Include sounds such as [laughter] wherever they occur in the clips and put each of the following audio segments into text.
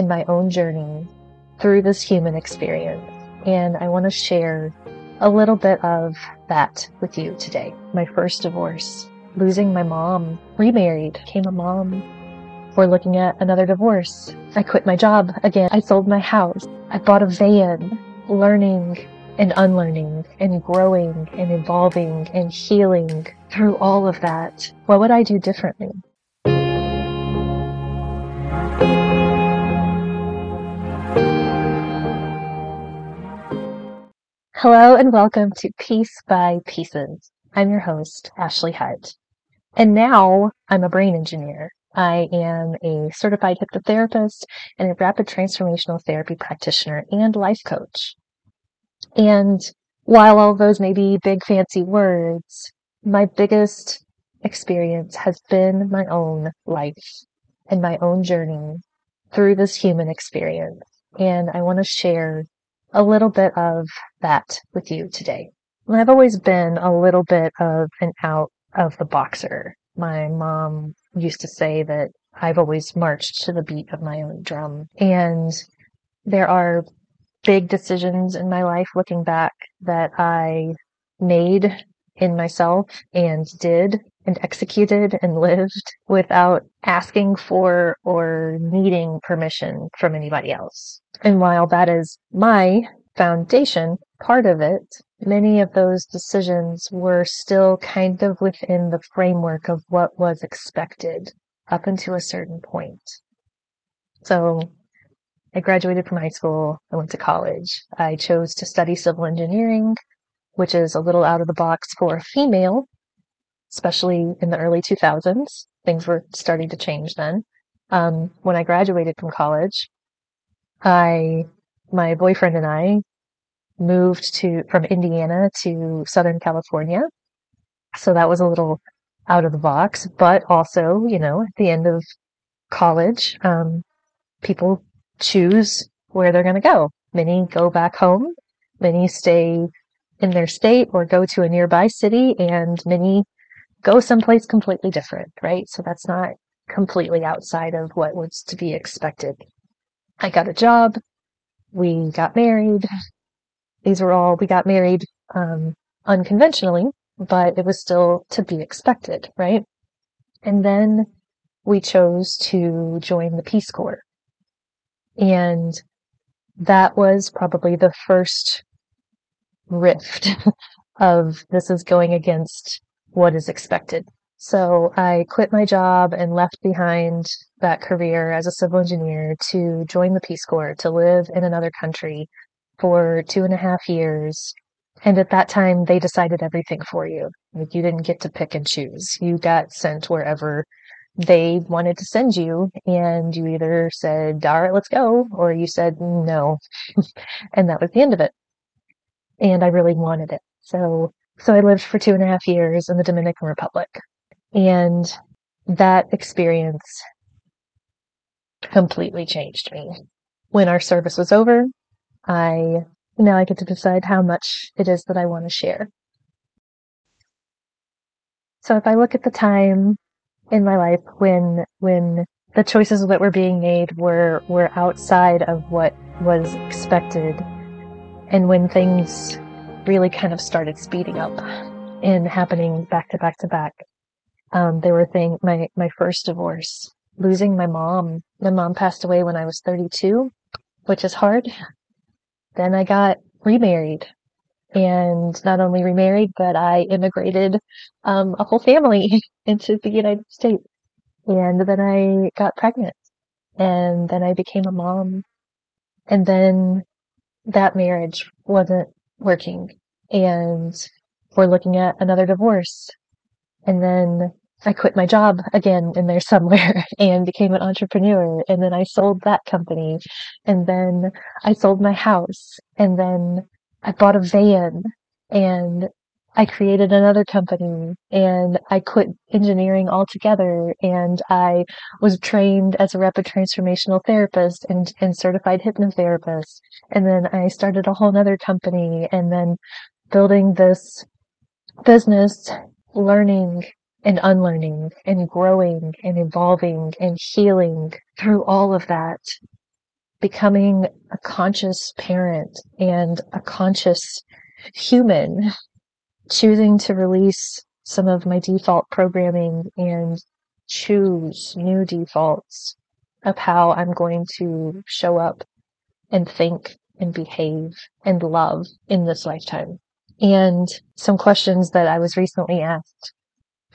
and my own journey through this human experience. And I want to share a little bit of that with you today. My first divorce, losing my mom, remarried, became a mom. We're looking at another divorce. I quit my job again. I sold my house. I bought a van, learning and unlearning and growing and evolving and healing through all of that. What would I do differently? Hello and welcome to Piece by Pieces. I'm your host, Ashley Hutt. And now I'm a brain engineer. I am a certified hypnotherapist and a rapid transformational therapy practitioner and life coach. And while all those may be big fancy words, my biggest experience has been my own life and my own journey through this human experience. And I want to share a little bit of that with you today. I've always been a little bit of an out of the boxer. My mom used to say that I've always marched to the beat of my own drum. And there are big decisions in my life looking back that I made in myself and did and executed and lived without asking for or needing permission from anybody else. And while that is my foundation, part of it, many of those decisions were still kind of within the framework of what was expected up until a certain point. So I graduated from high school. I went to college. I chose to study civil engineering, which is a little out of the box for a female, especially in the early 2000s. Things were starting to change then. Um, when I graduated from college, I, my boyfriend and I moved to, from Indiana to Southern California. So that was a little out of the box, but also, you know, at the end of college, um, people choose where they're going to go. Many go back home. Many stay in their state or go to a nearby city and many go someplace completely different, right? So that's not completely outside of what was to be expected. I got a job. We got married. These were all, we got married, um, unconventionally, but it was still to be expected, right? And then we chose to join the Peace Corps. And that was probably the first rift [laughs] of this is going against what is expected. So I quit my job and left behind that career as a civil engineer to join the Peace Corps, to live in another country for two and a half years. And at that time, they decided everything for you. Like you didn't get to pick and choose. You got sent wherever they wanted to send you and you either said, all right, let's go, or you said no. [laughs] and that was the end of it. And I really wanted it. So, so I lived for two and a half years in the Dominican Republic and that experience completely changed me. When our service was over, I now I get to decide how much it is that I want to share. So if I look at the time in my life when when the choices that were being made were were outside of what was expected and when things really kind of started speeding up and happening back to back to back um, there were things my my first divorce losing my mom. My mom passed away when i was 32 which is hard. Then i got remarried and not only remarried, but I immigrated um, a whole family [laughs] into the United States. And then I got pregnant, and then I became a mom, and then that marriage wasn't working, and we're looking at another divorce, and then I quit my job again in there somewhere [laughs] and became an entrepreneur. And then I sold that company. And then I sold my house. And then I bought a van and I created another company and I quit engineering altogether and I was trained as a rapid transformational therapist and, and certified hypnotherapist. And then I started a whole other company and then building this business, learning and unlearning and growing and evolving and healing through all of that becoming a conscious parent and a conscious human, choosing to release some of my default programming and choose new defaults of how I'm going to show up and think and behave and love in this lifetime. And some questions that I was recently asked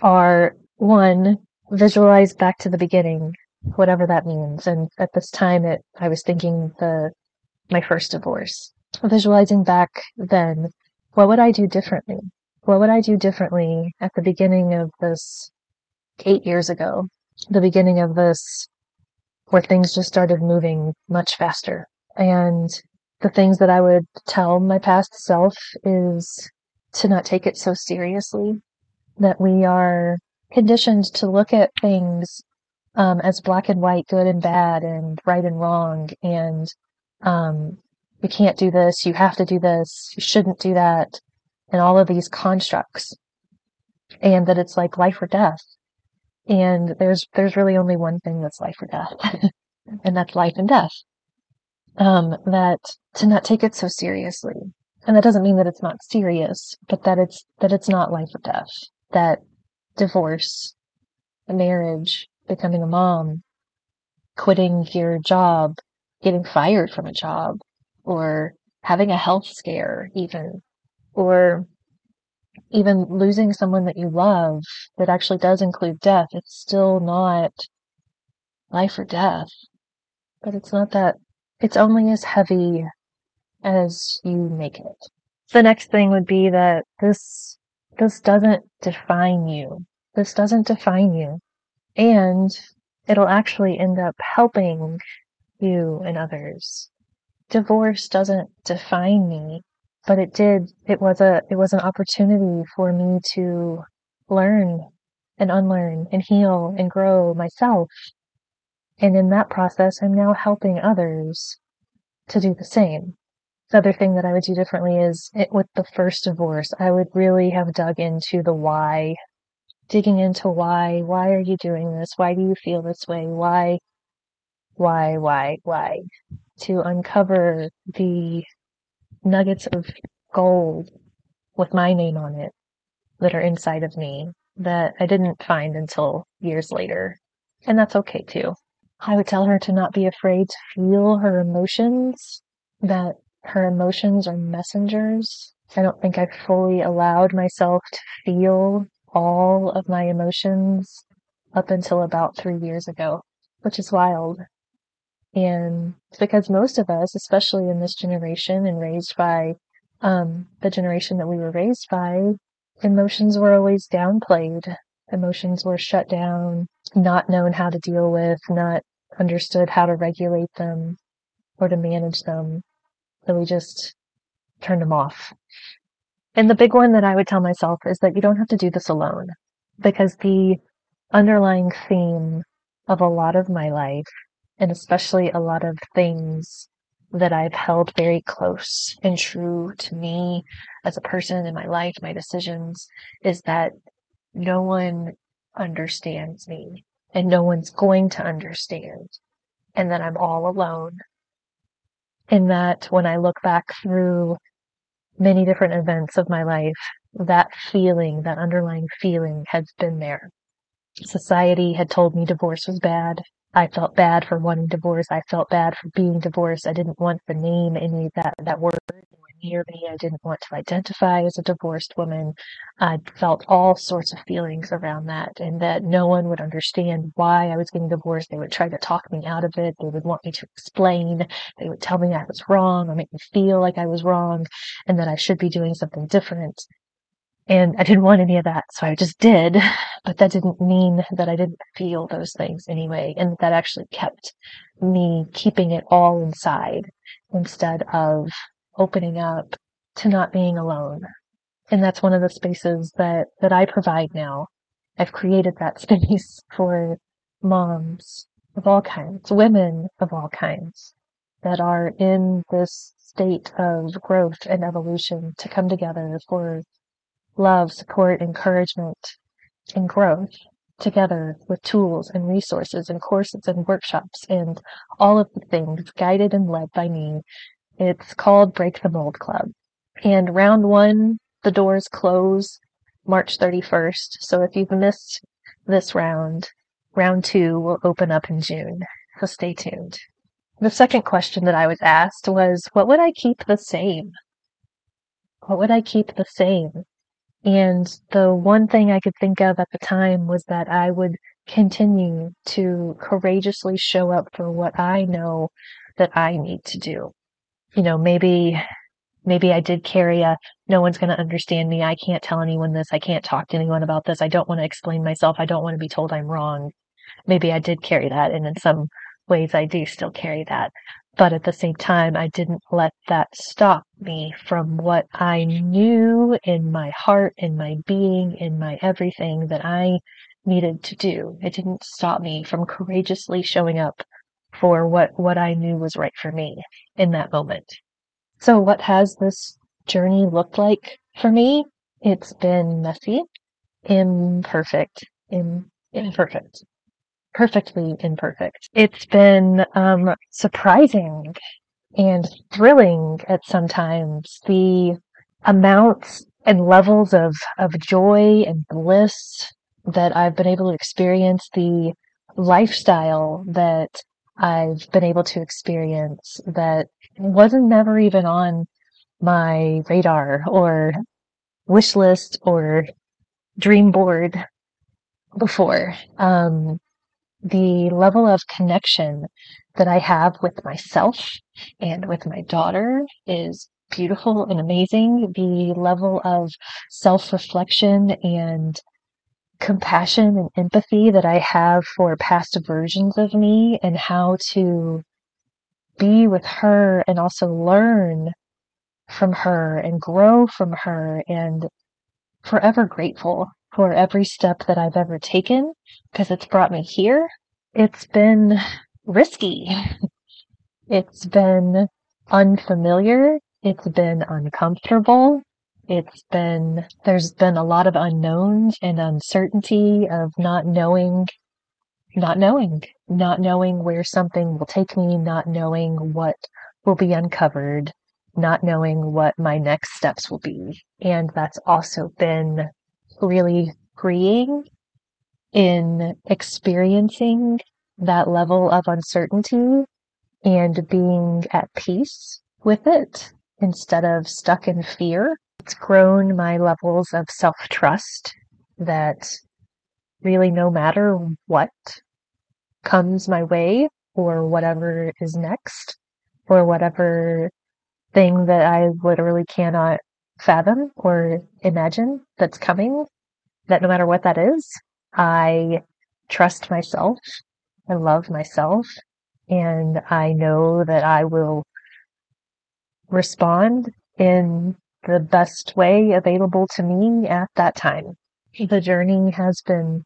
are one, visualize back to the beginning, whatever that means. And at this time, it, I was thinking the, my first divorce, visualizing back then, what would I do differently? What would I do differently at the beginning of this eight years ago? The beginning of this where things just started moving much faster. And the things that I would tell my past self is to not take it so seriously, that we are conditioned to look at things um, as black and white, good and bad, and right and wrong, and um, you can't do this, you have to do this, you shouldn't do that, and all of these constructs, and that it's like life or death. And there's there's really only one thing that's life or death, [laughs] and that's life and death. Um, that to not take it so seriously, and that doesn't mean that it's not serious, but that it's that it's not life or death. That divorce, a marriage, becoming a mom, quitting your job, getting fired from a job, or having a health scare, even, or even losing someone that you love that actually does include death. It's still not life or death, but it's not that, it's only as heavy as you make it. The next thing would be that this, this doesn't define you. This doesn't define you and it'll actually end up helping you and others. Divorce doesn't define me, but it did, it was a, it was an opportunity for me to learn and unlearn and heal and grow myself. And in that process, I'm now helping others to do the same. The other thing that I would do differently is it, with the first divorce, I would really have dug into the why digging into why, why are you doing this? Why do you feel this way? Why, why, why, why? To uncover the nuggets of gold with my name on it that are inside of me that I didn't find until years later. And that's okay too. I would tell her to not be afraid to feel her emotions, that her emotions are messengers. I don't think I fully allowed myself to feel all of my emotions up until about three years ago, which is wild. And because most of us, especially in this generation and raised by um, the generation that we were raised by, emotions were always downplayed. Emotions were shut down, not known how to deal with, not understood how to regulate them or to manage them. So we just turned them off. And the big one that I would tell myself is that you don't have to do this alone because the underlying theme of a lot of my life, and especially a lot of things that I've held very close and true to me as a person in my life, my decisions, is that no one understands me and no one's going to understand and that I'm all alone. And that when I look back through many different events of my life, that feeling, that underlying feeling has been there. Society had told me divorce was bad. I felt bad for wanting divorce. I felt bad for being divorced. I didn't want the name any of that, that word near me. I didn't want to identify as a divorced woman. I felt all sorts of feelings around that and that no one would understand why I was getting divorced. They would try to talk me out of it. They would want me to explain. They would tell me I was wrong or make me feel like I was wrong and that I should be doing something different. And I didn't want any of that, so I just did. But that didn't mean that I didn't feel those things anyway. And that actually kept me keeping it all inside instead of opening up to not being alone. And that's one of the spaces that, that I provide now. I've created that [laughs] space for moms of all kinds, women of all kinds that are in this state of growth and evolution to come together for love, support, encouragement, and growth. together with tools and resources and courses and workshops and all of the things guided and led by me. It's called Break the Mold Club. And round one, the doors close March 31st. So if you've missed this round, round two will open up in June. So stay tuned. The second question that I was asked was, what would I keep the same? What would I keep the same? And the one thing I could think of at the time was that I would continue to courageously show up for what I know that I need to do. You know, maybe, maybe I did carry a, no one's going to understand me. I can't tell anyone this. I can't talk to anyone about this. I don't want to explain myself. I don't want to be told I'm wrong. Maybe I did carry that. And in some ways, I do still carry that. But at the same time, I didn't let that stop me from what I knew in my heart, in my being, in my everything that I needed to do. It didn't stop me from courageously showing up for what, what I knew was right for me in that moment. So what has this journey looked like for me? It's been messy, imperfect, Im- imperfect perfectly imperfect. It's been um, surprising and thrilling at sometimes the amounts and levels of, of joy and bliss that I've been able to experience, the lifestyle that I've been able to experience that wasn't never even on my radar or wish list or dream board before. Um, the level of connection that I have with myself and with my daughter is beautiful and amazing. The level of self reflection and compassion and empathy that I have for past versions of me and how to be with her and also learn from her and grow from her and forever grateful for every step that I've ever taken because it's brought me here. It's been risky. It's been unfamiliar. It's been uncomfortable. It's been, there's been a lot of unknowns and uncertainty of not knowing, not knowing, not knowing where something will take me, not knowing what will be uncovered, not knowing what my next steps will be. And that's also been really freeing in experiencing that level of uncertainty and being at peace with it instead of stuck in fear. It's grown my levels of self trust that really no matter what comes my way or whatever is next or whatever thing that I literally cannot fathom or imagine that's coming, that no matter what that is, I trust myself. I love myself and I know that I will respond in the best way available to me at that time. The journey has been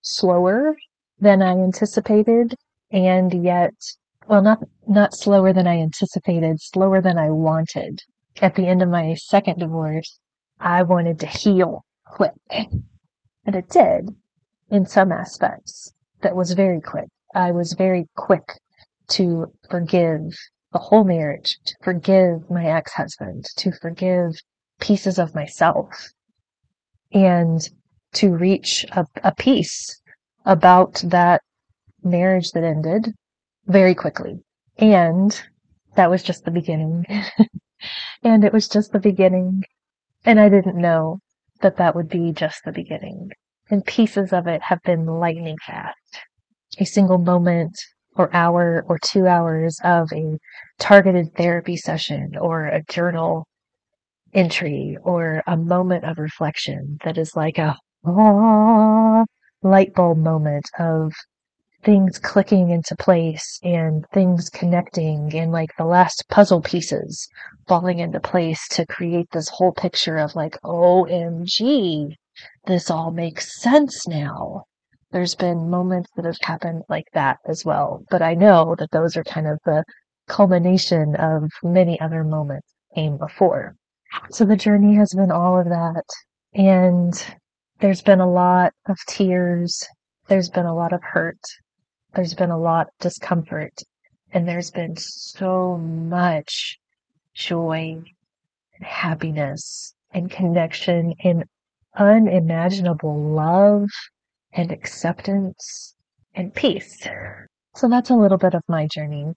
slower than I anticipated and yet well not not slower than I anticipated, slower than I wanted. At the end of my second divorce, I wanted to heal quick. And it did in some aspects. That was very quick. I was very quick to forgive the whole marriage, to forgive my ex-husband, to forgive pieces of myself, and to reach a, a peace about that marriage that ended very quickly. And that was just the beginning. [laughs] and it was just the beginning. And I didn't know that that would be just the beginning. And pieces of it have been lightning fast. A single moment or hour or two hours of a targeted therapy session or a journal entry or a moment of reflection that is like a [laughs] light bulb moment of things clicking into place and things connecting and like the last puzzle pieces falling into place to create this whole picture of like, OMG, this all makes sense now there's been moments that have happened like that as well. But I know that those are kind of the culmination of many other moments came before. So the journey has been all of that. And there's been a lot of tears there's been a lot of hurt. There's been a lot of discomfort. And there's been so much joy and happiness and connection and unimaginable love and acceptance and peace. So that's a little bit of my journey.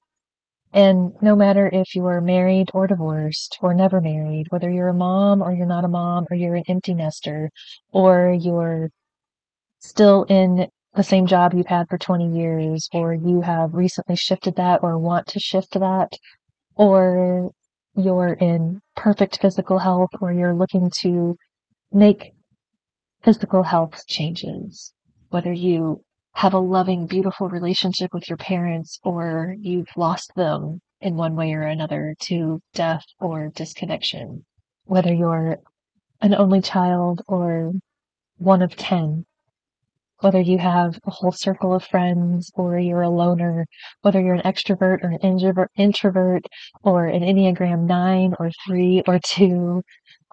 And no matter if you are married or divorced or never married, whether you're a mom or you're not a mom or you're an empty nester or you're still in the same job you've had for 20 years or you have recently shifted that or want to shift that or you're in perfect physical health or you're looking to make physical health changes, whether you have a loving, beautiful relationship with your parents or you've lost them in one way or another to death or disconnection, whether you're an only child or one of 10, whether you have a whole circle of friends or you're a loner, whether you're an extrovert or an introvert, or an Enneagram 9 or 3 or 2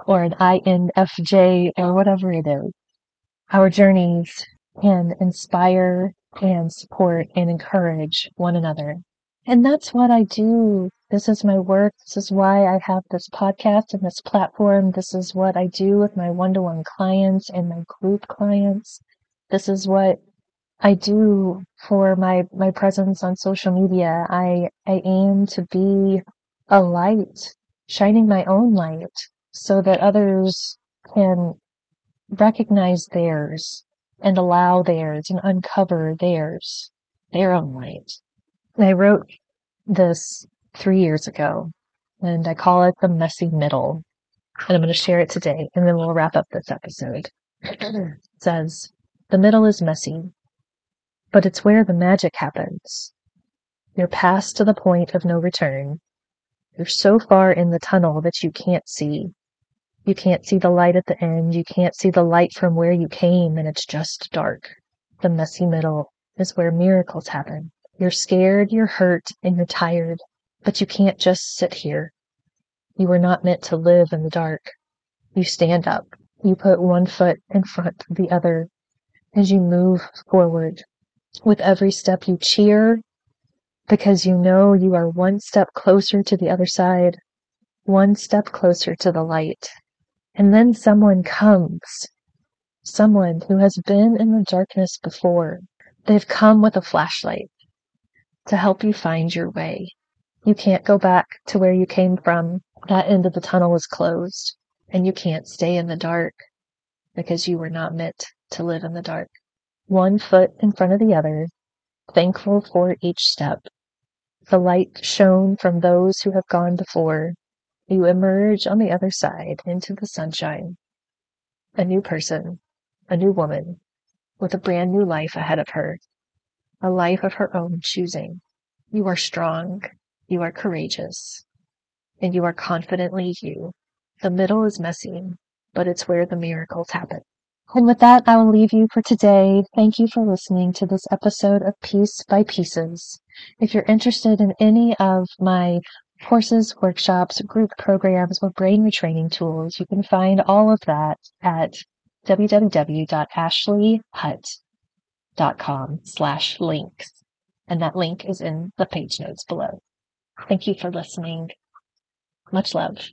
or an INFJ or whatever it is. Our journeys can inspire and support and encourage one another. And that's what I do. This is my work. This is why I have this podcast and this platform. This is what I do with my one to one clients and my group clients. This is what I do for my, my presence on social media. I, I aim to be a light, shining my own light so that others can recognize theirs and allow theirs and uncover theirs, their own light. I wrote this three years ago and I call it the messy middle. And I'm going to share it today and then we'll wrap up this episode. [clears throat] it says, the middle is messy, but it's where the magic happens. You're past to the point of no return. You're so far in the tunnel that you can't see. You can't see the light at the end. You can't see the light from where you came, and it's just dark. The messy middle is where miracles happen. You're scared, you're hurt, and you're tired, but you can't just sit here. You were not meant to live in the dark. You stand up. You put one foot in front of the other as you move forward. With every step you cheer because you know you are one step closer to the other side, one step closer to the light. And then someone comes. Someone who has been in the darkness before. They've come with a flashlight to help you find your way. You can't go back to where you came from. That end of the tunnel is closed. And you can't stay in the dark because you were not meant to live in the dark. One foot in front of the other, thankful for each step. The light shone from those who have gone before, you emerge on the other side into the sunshine. A new person, a new woman, with a brand new life ahead of her, a life of her own choosing. You are strong, you are courageous, and you are confidently you. The middle is messy, but it's where the miracles happen. And with that, I will leave you for today. Thank you for listening to this episode of Piece by Pieces. If you're interested in any of my courses, workshops, group programs, or brain retraining tools, you can find all of that at www.ashleyhutt.com slash links. And that link is in the page notes below. Thank you for listening. Much love.